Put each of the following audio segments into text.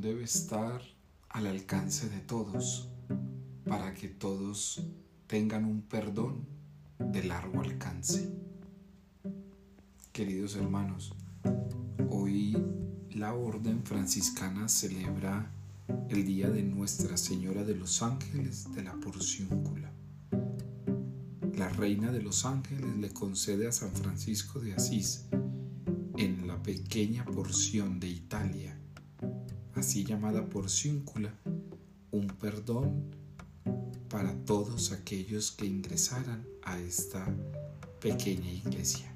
debe estar al alcance de todos para que todos tengan un perdón de largo alcance. Queridos hermanos, hoy la Orden Franciscana celebra el día de Nuestra Señora de los Ángeles de la Porciúncula. La Reina de los Ángeles le concede a San Francisco de Asís, en la pequeña porción de Italia, así llamada Porciúncula, un perdón para todos aquellos que ingresaran a esta pequeña iglesia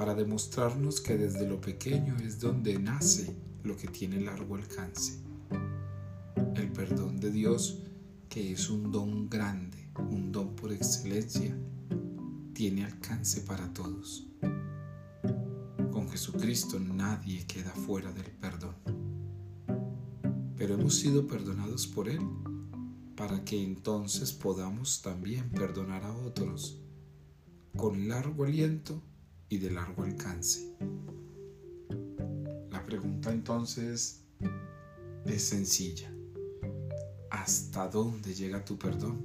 para demostrarnos que desde lo pequeño es donde nace lo que tiene largo alcance. El perdón de Dios, que es un don grande, un don por excelencia, tiene alcance para todos. Con Jesucristo nadie queda fuera del perdón. Pero hemos sido perdonados por Él para que entonces podamos también perdonar a otros con largo aliento y de largo alcance. La pregunta entonces es sencilla. ¿Hasta dónde llega tu perdón?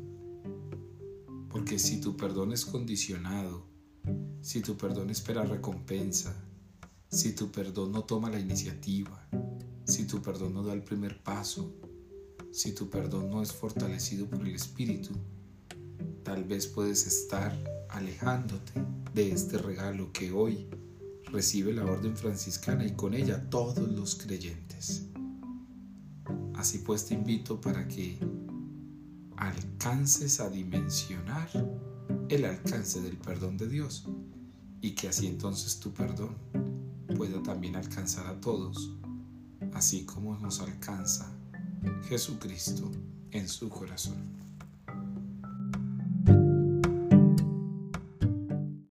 Porque si tu perdón es condicionado, si tu perdón espera recompensa, si tu perdón no toma la iniciativa, si tu perdón no da el primer paso, si tu perdón no es fortalecido por el Espíritu, tal vez puedes estar alejándote de este regalo que hoy recibe la orden franciscana y con ella todos los creyentes. Así pues te invito para que alcances a dimensionar el alcance del perdón de Dios y que así entonces tu perdón pueda también alcanzar a todos, así como nos alcanza Jesucristo en su corazón.